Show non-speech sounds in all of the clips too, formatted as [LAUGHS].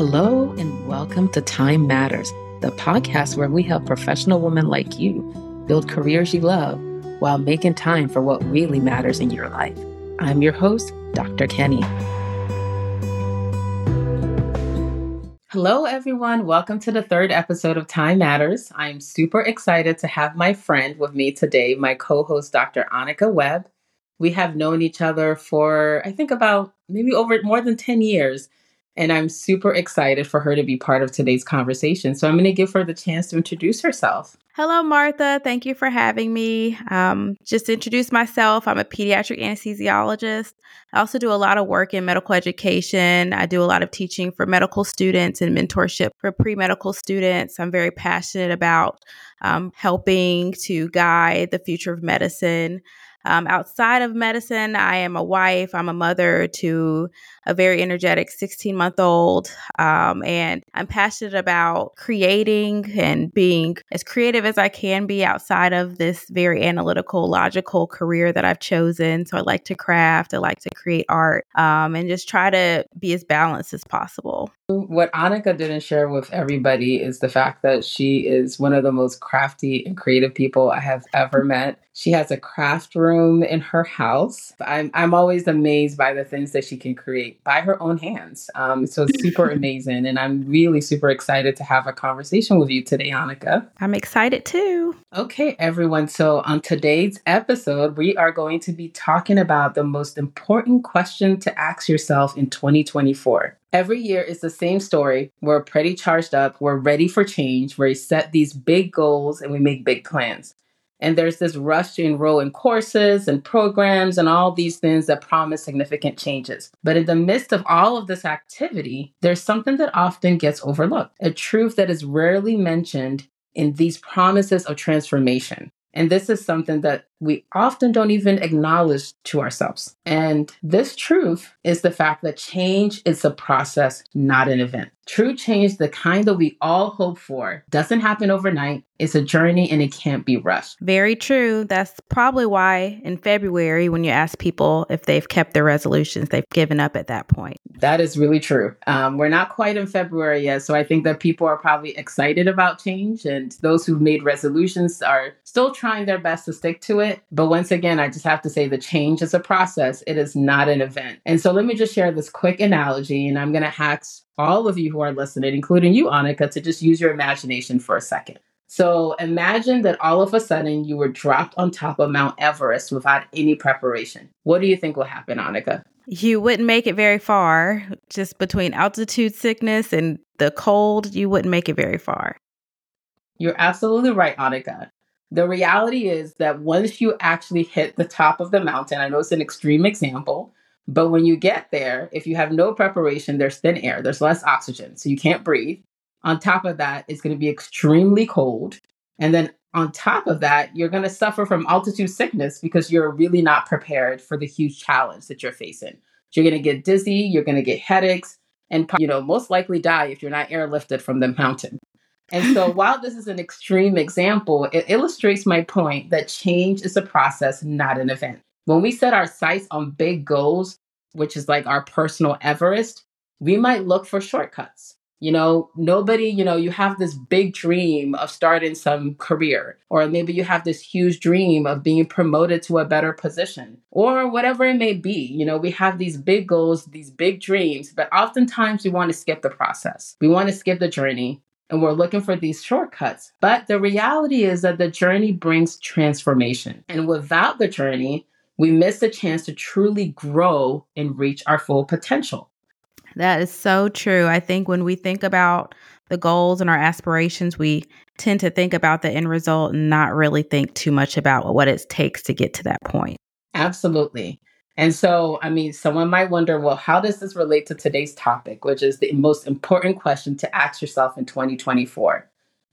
Hello, and welcome to Time Matters, the podcast where we help professional women like you build careers you love while making time for what really matters in your life. I'm your host, Dr. Kenney. Hello, everyone. Welcome to the third episode of Time Matters. I'm super excited to have my friend with me today, my co host, Dr. Annika Webb. We have known each other for, I think, about maybe over more than 10 years. And I'm super excited for her to be part of today's conversation. So I'm going to give her the chance to introduce herself. Hello, Martha. Thank you for having me. Um, just to introduce myself, I'm a pediatric anesthesiologist. I also do a lot of work in medical education. I do a lot of teaching for medical students and mentorship for pre medical students. I'm very passionate about um, helping to guide the future of medicine. Um, outside of medicine, I am a wife, I'm a mother to a very energetic 16 month old. Um, and I'm passionate about creating and being as creative as I can be outside of this very analytical, logical career that I've chosen. So I like to craft, I like to create art, um, and just try to be as balanced as possible. What Annika didn't share with everybody is the fact that she is one of the most crafty and creative people I have ever met. She has a craft room in her house. I'm, I'm always amazed by the things that she can create by her own hands. Um, so it's super [LAUGHS] amazing. And I'm really super excited to have a conversation with you today, Annika. I'm excited too. Okay, everyone. So on today's episode, we are going to be talking about the most important question to ask yourself in 2024. Every year is the same story. We're pretty charged up. We're ready for change. We set these big goals and we make big plans. And there's this rush to enroll in courses and programs and all these things that promise significant changes. But in the midst of all of this activity, there's something that often gets overlooked, a truth that is rarely mentioned in these promises of transformation. And this is something that we often don't even acknowledge to ourselves. And this truth is the fact that change is a process, not an event. True change, the kind that we all hope for, doesn't happen overnight. It's a journey and it can't be rushed. Very true. That's probably why in February, when you ask people if they've kept their resolutions, they've given up at that point. That is really true. Um, we're not quite in February yet. So I think that people are probably excited about change. And those who've made resolutions are still trying their best to stick to it. But once again, I just have to say the change is a process, it is not an event. And so let me just share this quick analogy. And I'm going to ask all of you who are listening, including you, Annika, to just use your imagination for a second. So imagine that all of a sudden you were dropped on top of Mount Everest without any preparation. What do you think will happen, Annika? You wouldn't make it very far. Just between altitude sickness and the cold, you wouldn't make it very far. You're absolutely right, Annika. The reality is that once you actually hit the top of the mountain, I know it's an extreme example, but when you get there, if you have no preparation, there's thin air, there's less oxygen, so you can't breathe. On top of that, it's going to be extremely cold. And then on top of that, you're going to suffer from altitude sickness because you're really not prepared for the huge challenge that you're facing. You're going to get dizzy, you're going to get headaches, and you know, most likely die if you're not airlifted from the mountain. And so while this is an extreme example, it illustrates my point that change is a process, not an event. When we set our sights on big goals, which is like our personal Everest, we might look for shortcuts. You know, nobody, you know, you have this big dream of starting some career, or maybe you have this huge dream of being promoted to a better position, or whatever it may be. You know, we have these big goals, these big dreams, but oftentimes we want to skip the process. We want to skip the journey and we're looking for these shortcuts. But the reality is that the journey brings transformation. And without the journey, we miss the chance to truly grow and reach our full potential. That is so true. I think when we think about the goals and our aspirations, we tend to think about the end result and not really think too much about what it takes to get to that point. Absolutely. And so, I mean, someone might wonder, well, how does this relate to today's topic, which is the most important question to ask yourself in 2024?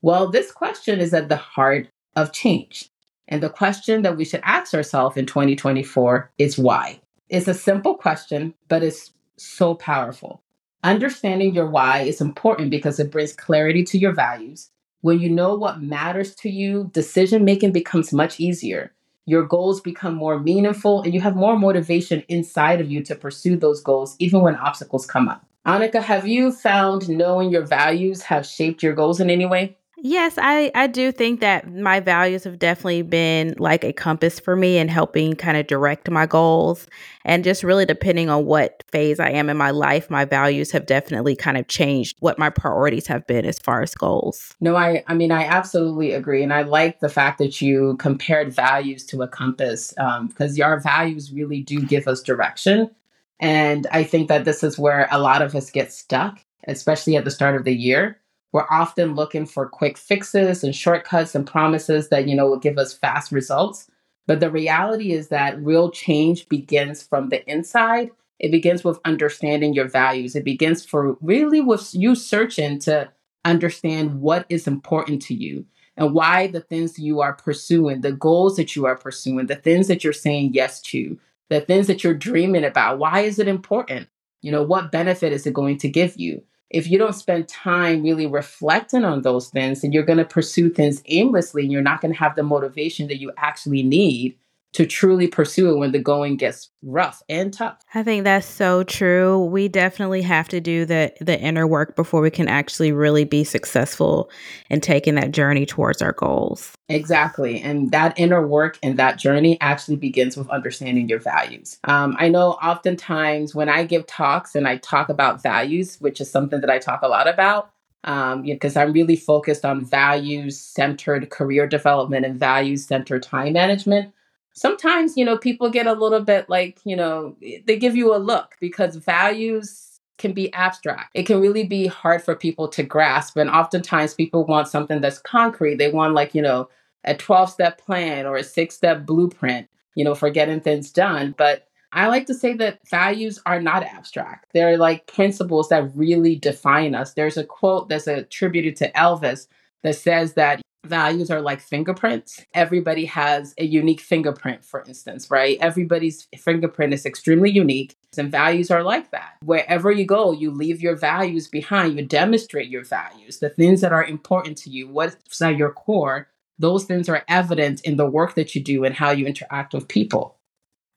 Well, this question is at the heart of change. And the question that we should ask ourselves in 2024 is why? It's a simple question, but it's so powerful. Understanding your why is important because it brings clarity to your values. When you know what matters to you, decision making becomes much easier your goals become more meaningful and you have more motivation inside of you to pursue those goals, even when obstacles come up. Annika, have you found knowing your values have shaped your goals in any way? Yes, I, I do think that my values have definitely been like a compass for me in helping kind of direct my goals. And just really depending on what phase I am in my life, my values have definitely kind of changed what my priorities have been as far as goals. No, I I mean I absolutely agree. And I like the fact that you compared values to a compass because um, our values really do give us direction. And I think that this is where a lot of us get stuck, especially at the start of the year we're often looking for quick fixes and shortcuts and promises that, you know, will give us fast results. But the reality is that real change begins from the inside. It begins with understanding your values. It begins for really with you searching to understand what is important to you and why the things you are pursuing, the goals that you are pursuing, the things that you're saying yes to, the things that you're dreaming about, why is it important? You know, what benefit is it going to give you? If you don't spend time really reflecting on those things, then you're going to pursue things aimlessly and you're not going to have the motivation that you actually need to truly pursue it when the going gets rough and tough. I think that's so true. We definitely have to do the the inner work before we can actually really be successful in taking that journey towards our goals. Exactly. And that inner work and that journey actually begins with understanding your values. Um, I know oftentimes when I give talks and I talk about values, which is something that I talk a lot about, um, because I'm really focused on values centered career development and values centered time management sometimes, you know, people get a little bit like, you know, they give you a look because values can be abstract. It can really be hard for people to grasp. And oftentimes people want something that's concrete. They want, like, you know, a 12 step plan or a six step blueprint, you know, for getting things done. But I like to say that values are not abstract. They're like principles that really define us. There's a quote that's attributed to Elvis that says that values are like fingerprints. Everybody has a unique fingerprint, for instance, right? Everybody's fingerprint is extremely unique. And values are like that. Wherever you go, you leave your values behind. You demonstrate your values, the things that are important to you, what's at your core. Those things are evident in the work that you do and how you interact with people.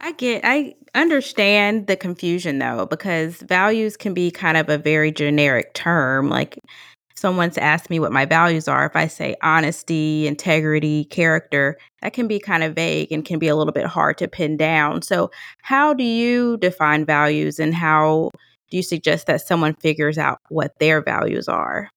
I get, I understand the confusion though, because values can be kind of a very generic term. Like someone's asked me what my values are, if I say honesty, integrity, character, that can be kind of vague and can be a little bit hard to pin down. So, how do you define values and how do you suggest that someone figures out what their values are?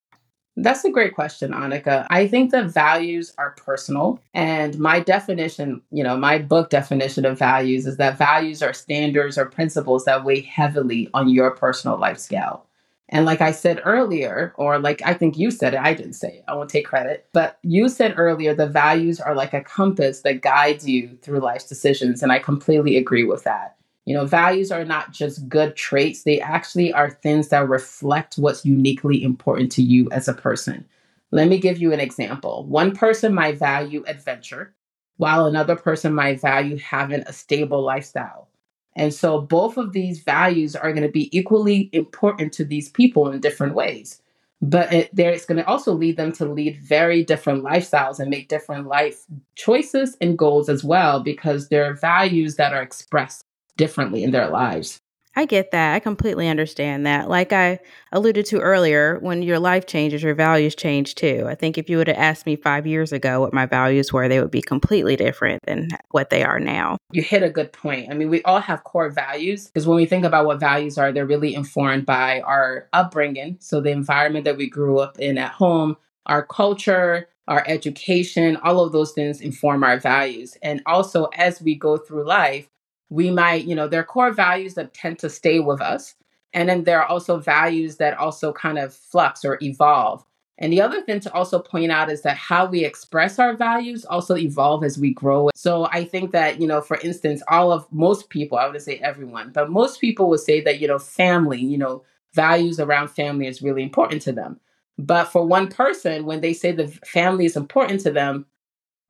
That's a great question, Annika. I think that values are personal. And my definition, you know, my book definition of values is that values are standards or principles that weigh heavily on your personal life scale. And like I said earlier, or like I think you said it, I didn't say it, I won't take credit, but you said earlier the values are like a compass that guides you through life's decisions. And I completely agree with that. You know, values are not just good traits, they actually are things that reflect what's uniquely important to you as a person. Let me give you an example. One person might value adventure, while another person might value having a stable lifestyle. And so both of these values are going to be equally important to these people in different ways. But it, there, it's going to also lead them to lead very different lifestyles and make different life choices and goals as well, because there are values that are expressed differently in their lives. I get that. I completely understand that. Like I alluded to earlier, when your life changes, your values change too. I think if you would have asked me five years ago what my values were, they would be completely different than what they are now. You hit a good point. I mean, we all have core values because when we think about what values are, they're really informed by our upbringing. So the environment that we grew up in at home, our culture, our education, all of those things inform our values. And also, as we go through life, we might, you know, there are core values that tend to stay with us. And then there are also values that also kind of flux or evolve. And the other thing to also point out is that how we express our values also evolve as we grow. So I think that, you know, for instance, all of most people, I would say everyone, but most people would say that, you know, family, you know, values around family is really important to them. But for one person, when they say the family is important to them,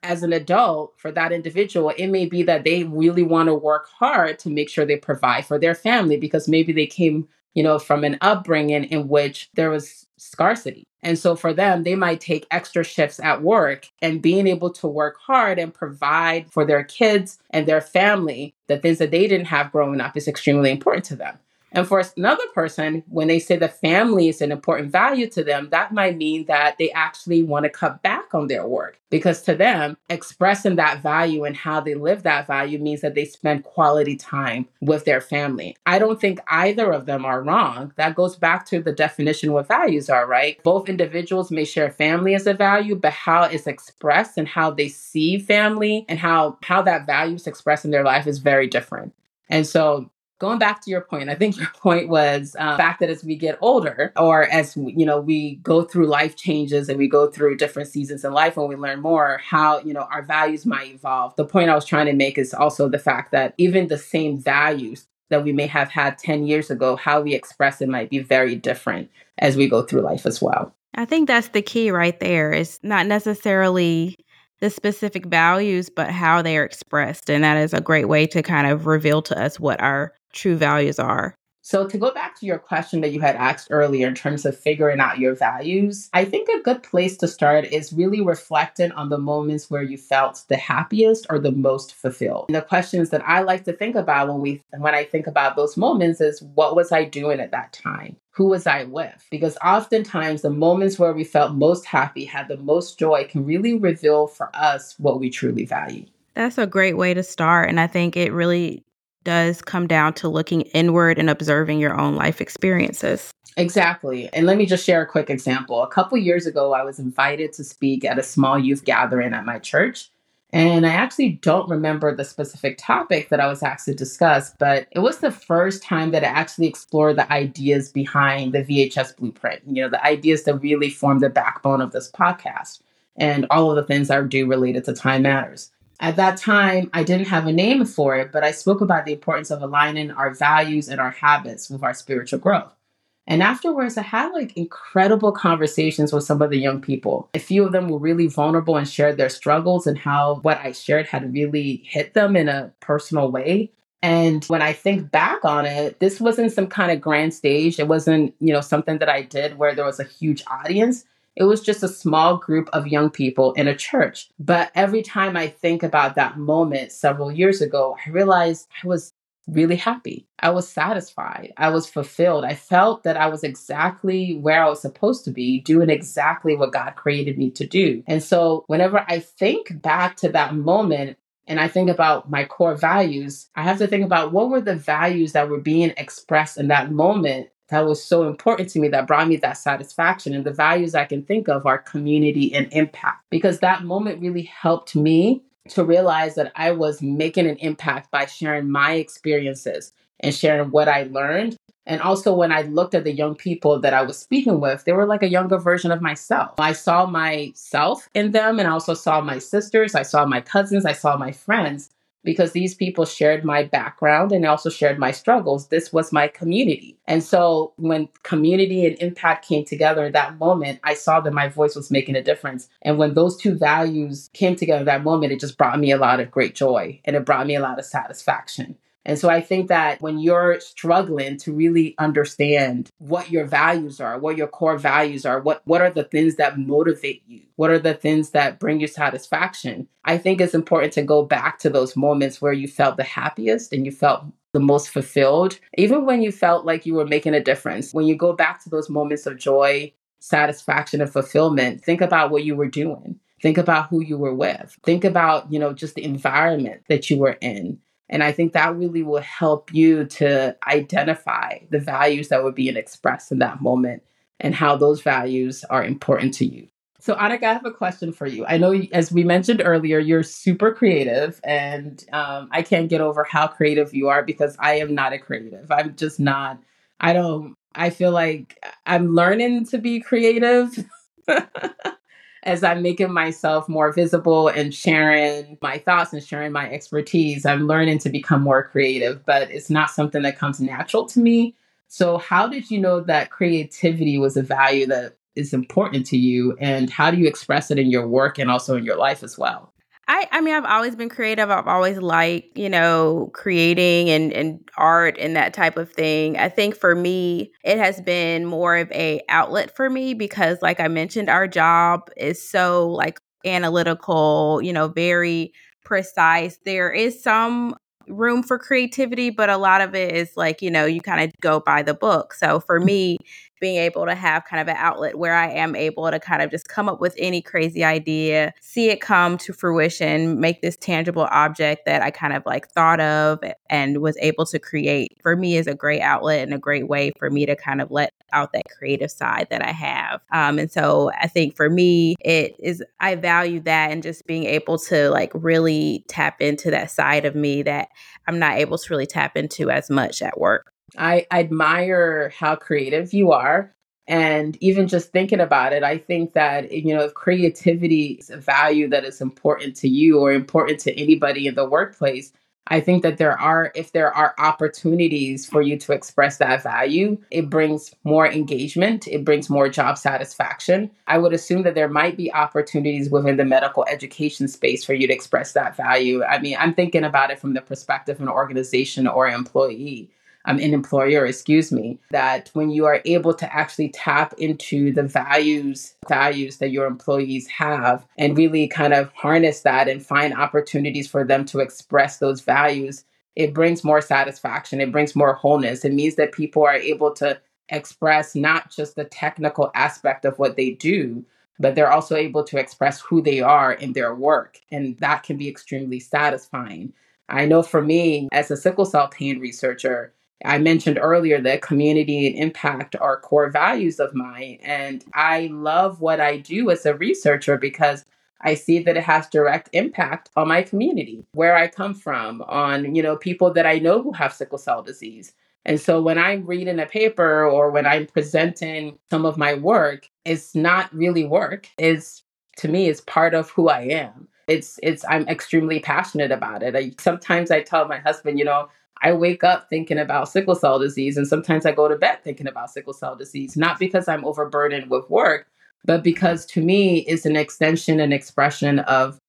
as an adult for that individual, it may be that they really want to work hard to make sure they provide for their family because maybe they came, you know, from an upbringing in which there was scarcity. And so for them, they might take extra shifts at work and being able to work hard and provide for their kids and their family the things that they didn't have growing up is extremely important to them. And for another person, when they say the family is an important value to them, that might mean that they actually want to cut back on their work because to them, expressing that value and how they live that value means that they spend quality time with their family. I don't think either of them are wrong. That goes back to the definition what values are, right? Both individuals may share family as a value, but how it's expressed and how they see family and how how that value is expressed in their life is very different. And so going back to your point, I think [LAUGHS] your point was uh, the fact that as we get older, or as you know, we go through life changes and we go through different seasons in life, when we learn more, how you know our values might evolve. The point I was trying to make is also the fact that even the same values that we may have had 10 years ago, how we express it might be very different as we go through life as well. I think that's the key right there. It's not necessarily the specific values, but how they are expressed. And that is a great way to kind of reveal to us what our true values are. So, to go back to your question that you had asked earlier in terms of figuring out your values, I think a good place to start is really reflecting on the moments where you felt the happiest or the most fulfilled. And the questions that I like to think about when we when I think about those moments is what was I doing at that time? Who was I with? Because oftentimes the moments where we felt most happy, had the most joy, can really reveal for us what we truly value. That's a great way to start. And I think it really does come down to looking inward and observing your own life experiences. Exactly. And let me just share a quick example. A couple years ago, I was invited to speak at a small youth gathering at my church. And I actually don't remember the specific topic that I was asked to discuss, but it was the first time that I actually explored the ideas behind the VHS blueprint, you know, the ideas that really form the backbone of this podcast and all of the things I do related to time matters. At that time, I didn't have a name for it, but I spoke about the importance of aligning our values and our habits with our spiritual growth. And afterwards, I had like incredible conversations with some of the young people. A few of them were really vulnerable and shared their struggles and how what I shared had really hit them in a personal way. And when I think back on it, this wasn't some kind of grand stage. It wasn't, you know, something that I did where there was a huge audience. It was just a small group of young people in a church. But every time I think about that moment several years ago, I realized I was really happy. I was satisfied. I was fulfilled. I felt that I was exactly where I was supposed to be, doing exactly what God created me to do. And so, whenever I think back to that moment, and I think about my core values, I have to think about what were the values that were being expressed in that moment that was so important to me that brought me that satisfaction. And the values I can think of are community and impact, because that moment really helped me to realize that I was making an impact by sharing my experiences and sharing what I learned. And also, when I looked at the young people that I was speaking with, they were like a younger version of myself. I saw myself in them, and I also saw my sisters, I saw my cousins, I saw my friends because these people shared my background and also shared my struggles. This was my community. And so when community and impact came together that moment, I saw that my voice was making a difference. And when those two values came together that moment, it just brought me a lot of great joy and it brought me a lot of satisfaction. And so I think that when you're struggling to really understand what your values are, what your core values are, what, what are the things that motivate you, what are the things that bring you satisfaction, I think it's important to go back to those moments where you felt the happiest and you felt the most fulfilled, even when you felt like you were making a difference. When you go back to those moments of joy, satisfaction, and fulfillment, think about what you were doing. Think about who you were with. Think about, you know, just the environment that you were in and I think that really will help you to identify the values that were being expressed in that moment and how those values are important to you. So, Annika, I have a question for you. I know, as we mentioned earlier, you're super creative, and um, I can't get over how creative you are because I am not a creative. I'm just not. I don't. I feel like I'm learning to be creative. [LAUGHS] as I'm making myself more visible and sharing my thoughts and sharing my expertise, I'm learning to become more creative, but it's not something that comes natural to me. So, how did you know that creativity was a value that is important to you? And how do you express it in your work and also in your life as well? I, I mean, I've always been creative. I've always liked, you know, creating and, and art and that type of thing. I think for me, it has been more of a outlet for me because, like I mentioned, our job is so like analytical, you know, very precise. There is some room for creativity, but a lot of it is like, you know, you kind of go by the book. So for mm. me, being able to have kind of an outlet where I am able to kind of just come up with any crazy idea, see it come to fruition, make this tangible object that I kind of like thought of and was able to create for me is a great outlet and a great way for me to kind of let out that creative side that I have. Um, and so I think for me, it is, I value that and just being able to like really tap into that side of me that I'm not able to really tap into as much at work. I admire how creative you are. And even just thinking about it, I think that, you know, if creativity is a value that is important to you or important to anybody in the workplace, I think that there are, if there are opportunities for you to express that value, it brings more engagement, it brings more job satisfaction. I would assume that there might be opportunities within the medical education space for you to express that value. I mean, I'm thinking about it from the perspective of an organization or employee um, an employer, excuse me, that when you are able to actually tap into the values values that your employees have and really kind of harness that and find opportunities for them to express those values, it brings more satisfaction. It brings more wholeness. It means that people are able to express not just the technical aspect of what they do, but they're also able to express who they are in their work. And that can be extremely satisfying. I know for me, as a sickle cell pain researcher, I mentioned earlier that community and impact are core values of mine. And I love what I do as a researcher because I see that it has direct impact on my community, where I come from, on, you know, people that I know who have sickle cell disease. And so when I'm reading a paper or when I'm presenting some of my work, it's not really work. It's to me, it's part of who I am. It's it's I'm extremely passionate about it. I, sometimes I tell my husband, you know, I wake up thinking about sickle cell disease, and sometimes I go to bed thinking about sickle cell disease, not because I'm overburdened with work, but because to me, it's an extension and expression of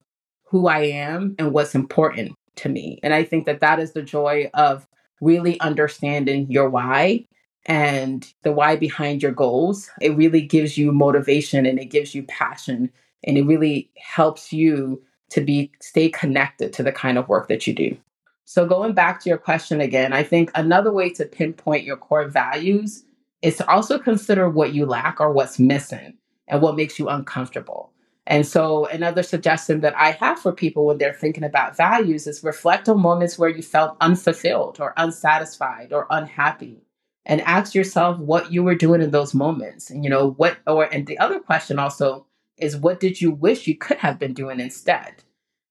who I am and what's important to me. And I think that that is the joy of really understanding your why and the why behind your goals. It really gives you motivation and it gives you passion and it really helps you to be stay connected to the kind of work that you do. So, going back to your question again, I think another way to pinpoint your core values is to also consider what you lack or what's missing and what makes you uncomfortable. And so, another suggestion that I have for people when they're thinking about values is reflect on moments where you felt unfulfilled or unsatisfied or unhappy and ask yourself what you were doing in those moments. And, you know, what, or, and the other question also is what did you wish you could have been doing instead?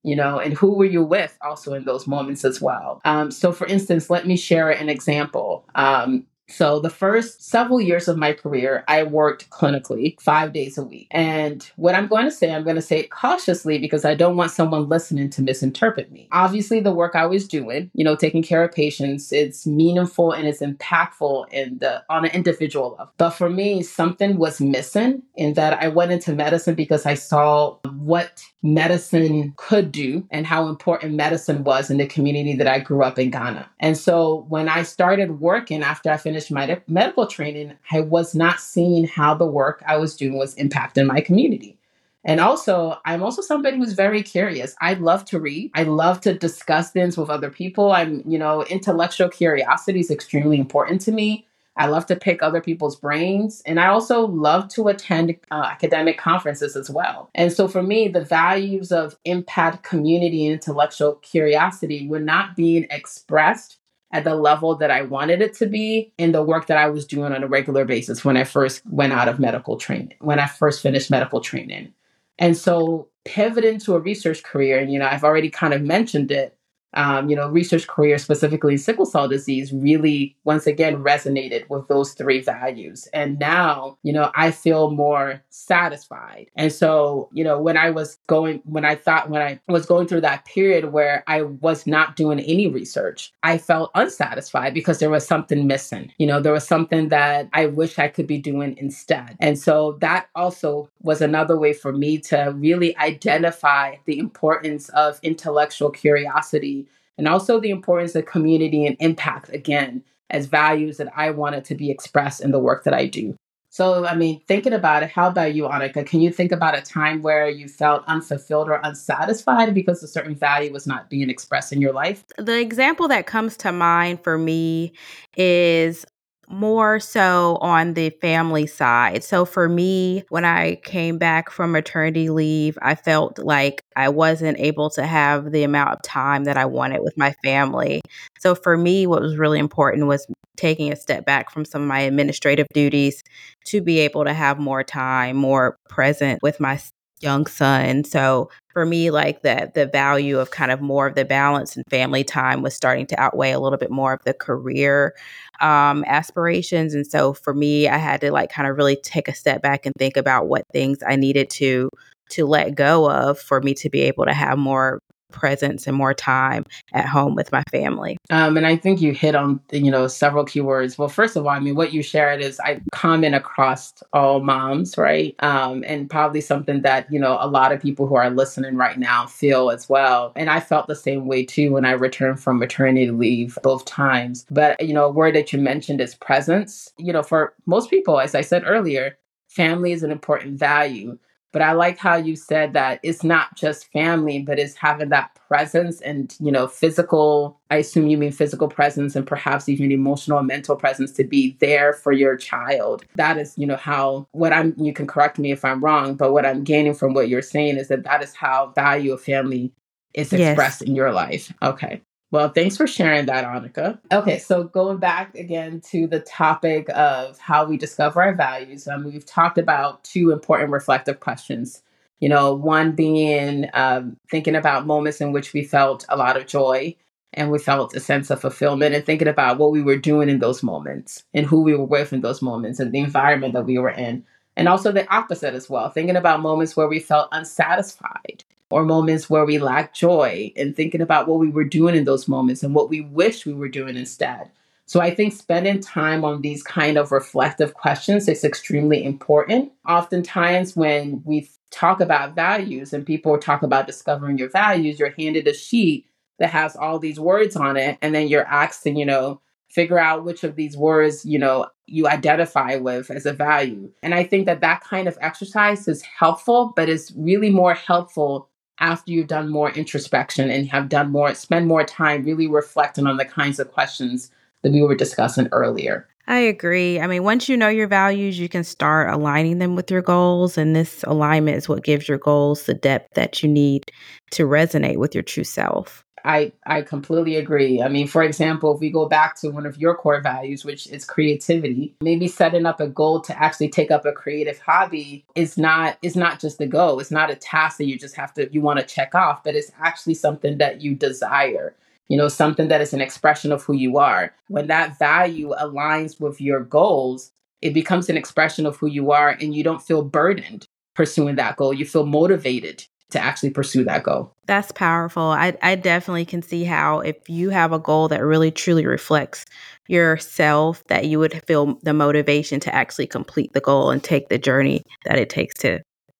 You know, and who were you with also in those moments as well. Um, so, for instance, let me share an example. Um, so, the first several years of my career, I worked clinically five days a week. And what I'm going to say, I'm going to say it cautiously because I don't want someone listening to misinterpret me. Obviously, the work I was doing, you know, taking care of patients, it's meaningful and it's impactful in the on an individual level. But for me, something was missing in that I went into medicine because I saw what medicine could do and how important medicine was in the community that I grew up in Ghana. And so when I started working after I finished my medical training, I was not seeing how the work I was doing was impacting my community. And also, I'm also somebody who's very curious. I love to read. I love to discuss things with other people. I'm, you know, intellectual curiosity is extremely important to me. I love to pick other people's brains. And I also love to attend uh, academic conferences as well. And so for me, the values of impact, community, and intellectual curiosity were not being expressed at the level that I wanted it to be in the work that I was doing on a regular basis when I first went out of medical training, when I first finished medical training. And so pivoting to a research career, and you know, I've already kind of mentioned it, um, you know, research career specifically sickle cell disease really, once again, resonated with those three values. And now, you know, I feel more satisfied. And so, you know, when I was going, when I thought, when I was going through that period where I was not doing any research, I felt unsatisfied because there was something missing. You know, there was something that I wish I could be doing instead. And so that also was another way for me to really identify the importance of intellectual curiosity and also the importance of community and impact again as values that I wanted to be expressed in the work that I do. So, I mean, thinking about it, how about you, Annika? Can you think about a time where you felt unfulfilled or unsatisfied because a certain value was not being expressed in your life? The example that comes to mind for me is more so on the family side. So for me, when I came back from maternity leave, I felt like I wasn't able to have the amount of time that I wanted with my family. So for me, what was really important was taking a step back from some of my administrative duties to be able to have more time, more present with my young son. So for me, like the the value of kind of more of the balance and family time was starting to outweigh a little bit more of the career um, aspirations. And so for me, I had to like kind of really take a step back and think about what things I needed to to let go of for me to be able to have more presence and more time at home with my family. Um, and I think you hit on you know several keywords. Well, first of all, I mean what you shared is I common across all moms, right? Um, and probably something that you know a lot of people who are listening right now feel as well. And I felt the same way too when I returned from maternity leave both times. But you know, a word that you mentioned is presence. You know, for most people, as I said earlier, family is an important value. But I like how you said that it's not just family, but it's having that presence and, you know, physical, I assume you mean physical presence and perhaps even emotional and mental presence to be there for your child. That is, you know, how what I'm, you can correct me if I'm wrong, but what I'm gaining from what you're saying is that that is how value of family is expressed yes. in your life. Okay. Well, thanks for sharing that, Annika. Okay, so going back again to the topic of how we discover our values, um, we've talked about two important reflective questions. You know, one being um, thinking about moments in which we felt a lot of joy and we felt a sense of fulfillment, and thinking about what we were doing in those moments and who we were with in those moments and the environment that we were in. And also the opposite as well, thinking about moments where we felt unsatisfied or moments where we lack joy and thinking about what we were doing in those moments and what we wish we were doing instead. So I think spending time on these kind of reflective questions is extremely important. Oftentimes when we talk about values and people talk about discovering your values, you're handed a sheet that has all these words on it and then you're asked to, you know, figure out which of these words, you know, you identify with as a value. And I think that that kind of exercise is helpful, but it's really more helpful after you've done more introspection and have done more, spend more time really reflecting on the kinds of questions that we were discussing earlier. I agree. I mean, once you know your values, you can start aligning them with your goals. And this alignment is what gives your goals the depth that you need to resonate with your true self. I, I completely agree. I mean, for example, if we go back to one of your core values, which is creativity, maybe setting up a goal to actually take up a creative hobby is not is not just a goal. It's not a task that you just have to you want to check off, but it's actually something that you desire. You know, something that is an expression of who you are. When that value aligns with your goals, it becomes an expression of who you are and you don't feel burdened pursuing that goal. You feel motivated to actually pursue that goal. That's powerful. I, I definitely can see how if you have a goal that really truly reflects yourself, that you would feel the motivation to actually complete the goal and take the journey that it takes to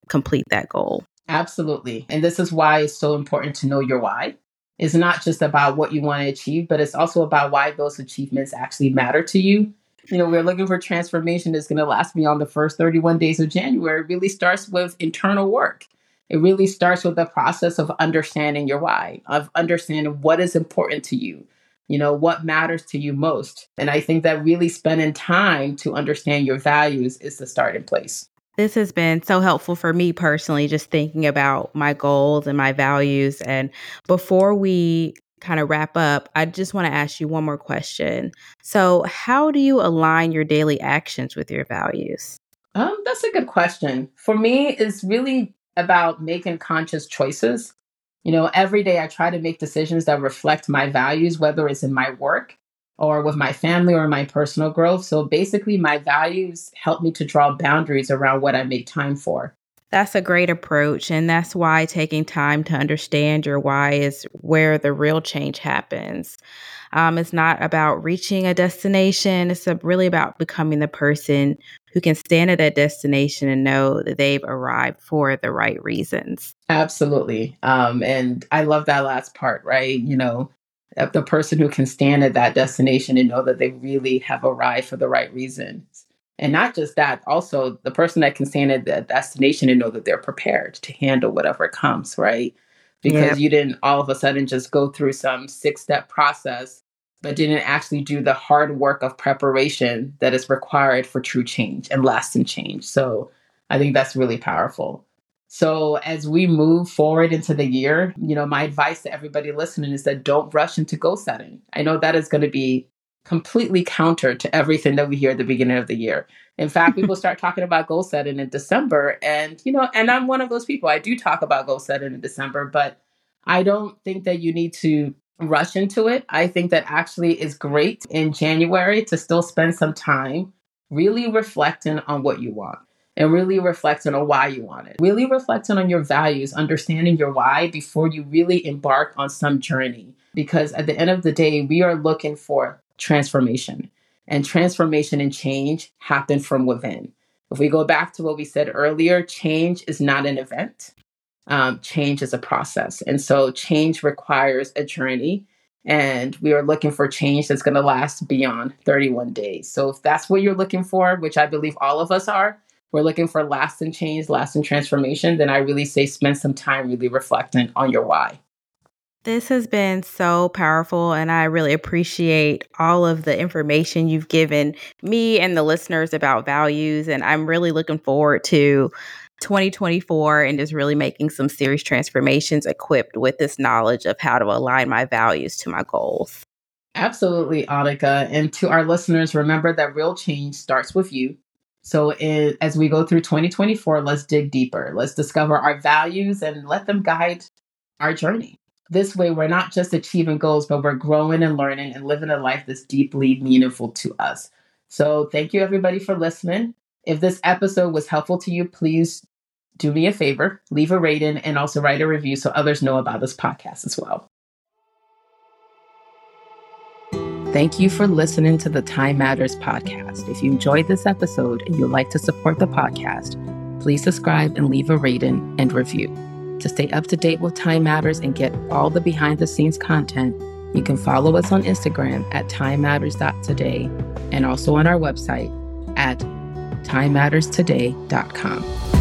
complete that goal. Absolutely. And this is why it's so important to know your why. It's not just about what you want to achieve, but it's also about why those achievements actually matter to you. You know, we're looking for transformation that's going to last beyond the first 31 days of January. It really starts with internal work it really starts with the process of understanding your why, of understanding what is important to you, you know, what matters to you most. And I think that really spending time to understand your values is the starting place. This has been so helpful for me personally, just thinking about my goals and my values. And before we kind of wrap up, I just want to ask you one more question. So, how do you align your daily actions with your values? Um, that's a good question. For me, it's really about making conscious choices. You know, every day I try to make decisions that reflect my values, whether it's in my work or with my family or my personal growth. So basically, my values help me to draw boundaries around what I make time for. That's a great approach. And that's why taking time to understand your why is where the real change happens. Um, it's not about reaching a destination, it's really about becoming the person who can stand at that destination and know that they've arrived for the right reasons. Absolutely. Um, and I love that last part, right? You know, the person who can stand at that destination and know that they really have arrived for the right reasons. And not just that, also the person that can stand at the destination and know that they're prepared to handle whatever comes, right? Because you didn't all of a sudden just go through some six step process, but didn't actually do the hard work of preparation that is required for true change and lasting change. So I think that's really powerful. So as we move forward into the year, you know, my advice to everybody listening is that don't rush into goal setting. I know that is going to be completely counter to everything that we hear at the beginning of the year. In fact, [LAUGHS] people start talking about goal setting in December. And, you know, and I'm one of those people. I do talk about goal setting in December, but I don't think that you need to rush into it. I think that actually is great in January to still spend some time really reflecting on what you want and really reflecting on why you want it. Really reflecting on your values, understanding your why before you really embark on some journey. Because at the end of the day, we are looking for transformation. And transformation and change happen from within. If we go back to what we said earlier, change is not an event, um, change is a process. And so change requires a journey. And we are looking for change that's going to last beyond 31 days. So if that's what you're looking for, which I believe all of us are, we're looking for lasting change, lasting transformation, then I really say spend some time really reflecting on your why. This has been so powerful, and I really appreciate all of the information you've given me and the listeners about values. And I'm really looking forward to 2024 and just really making some serious transformations equipped with this knowledge of how to align my values to my goals. Absolutely, Annika. And to our listeners, remember that real change starts with you. So, it, as we go through 2024, let's dig deeper. Let's discover our values and let them guide our journey. This way, we're not just achieving goals, but we're growing and learning and living a life that's deeply meaningful to us. So, thank you everybody for listening. If this episode was helpful to you, please do me a favor, leave a rating, and also write a review so others know about this podcast as well. Thank you for listening to the Time Matters podcast. If you enjoyed this episode and you'd like to support the podcast, please subscribe and leave a rating and review. To stay up to date with Time Matters and get all the behind the scenes content, you can follow us on Instagram at timematters.today and also on our website at timematterstoday.com.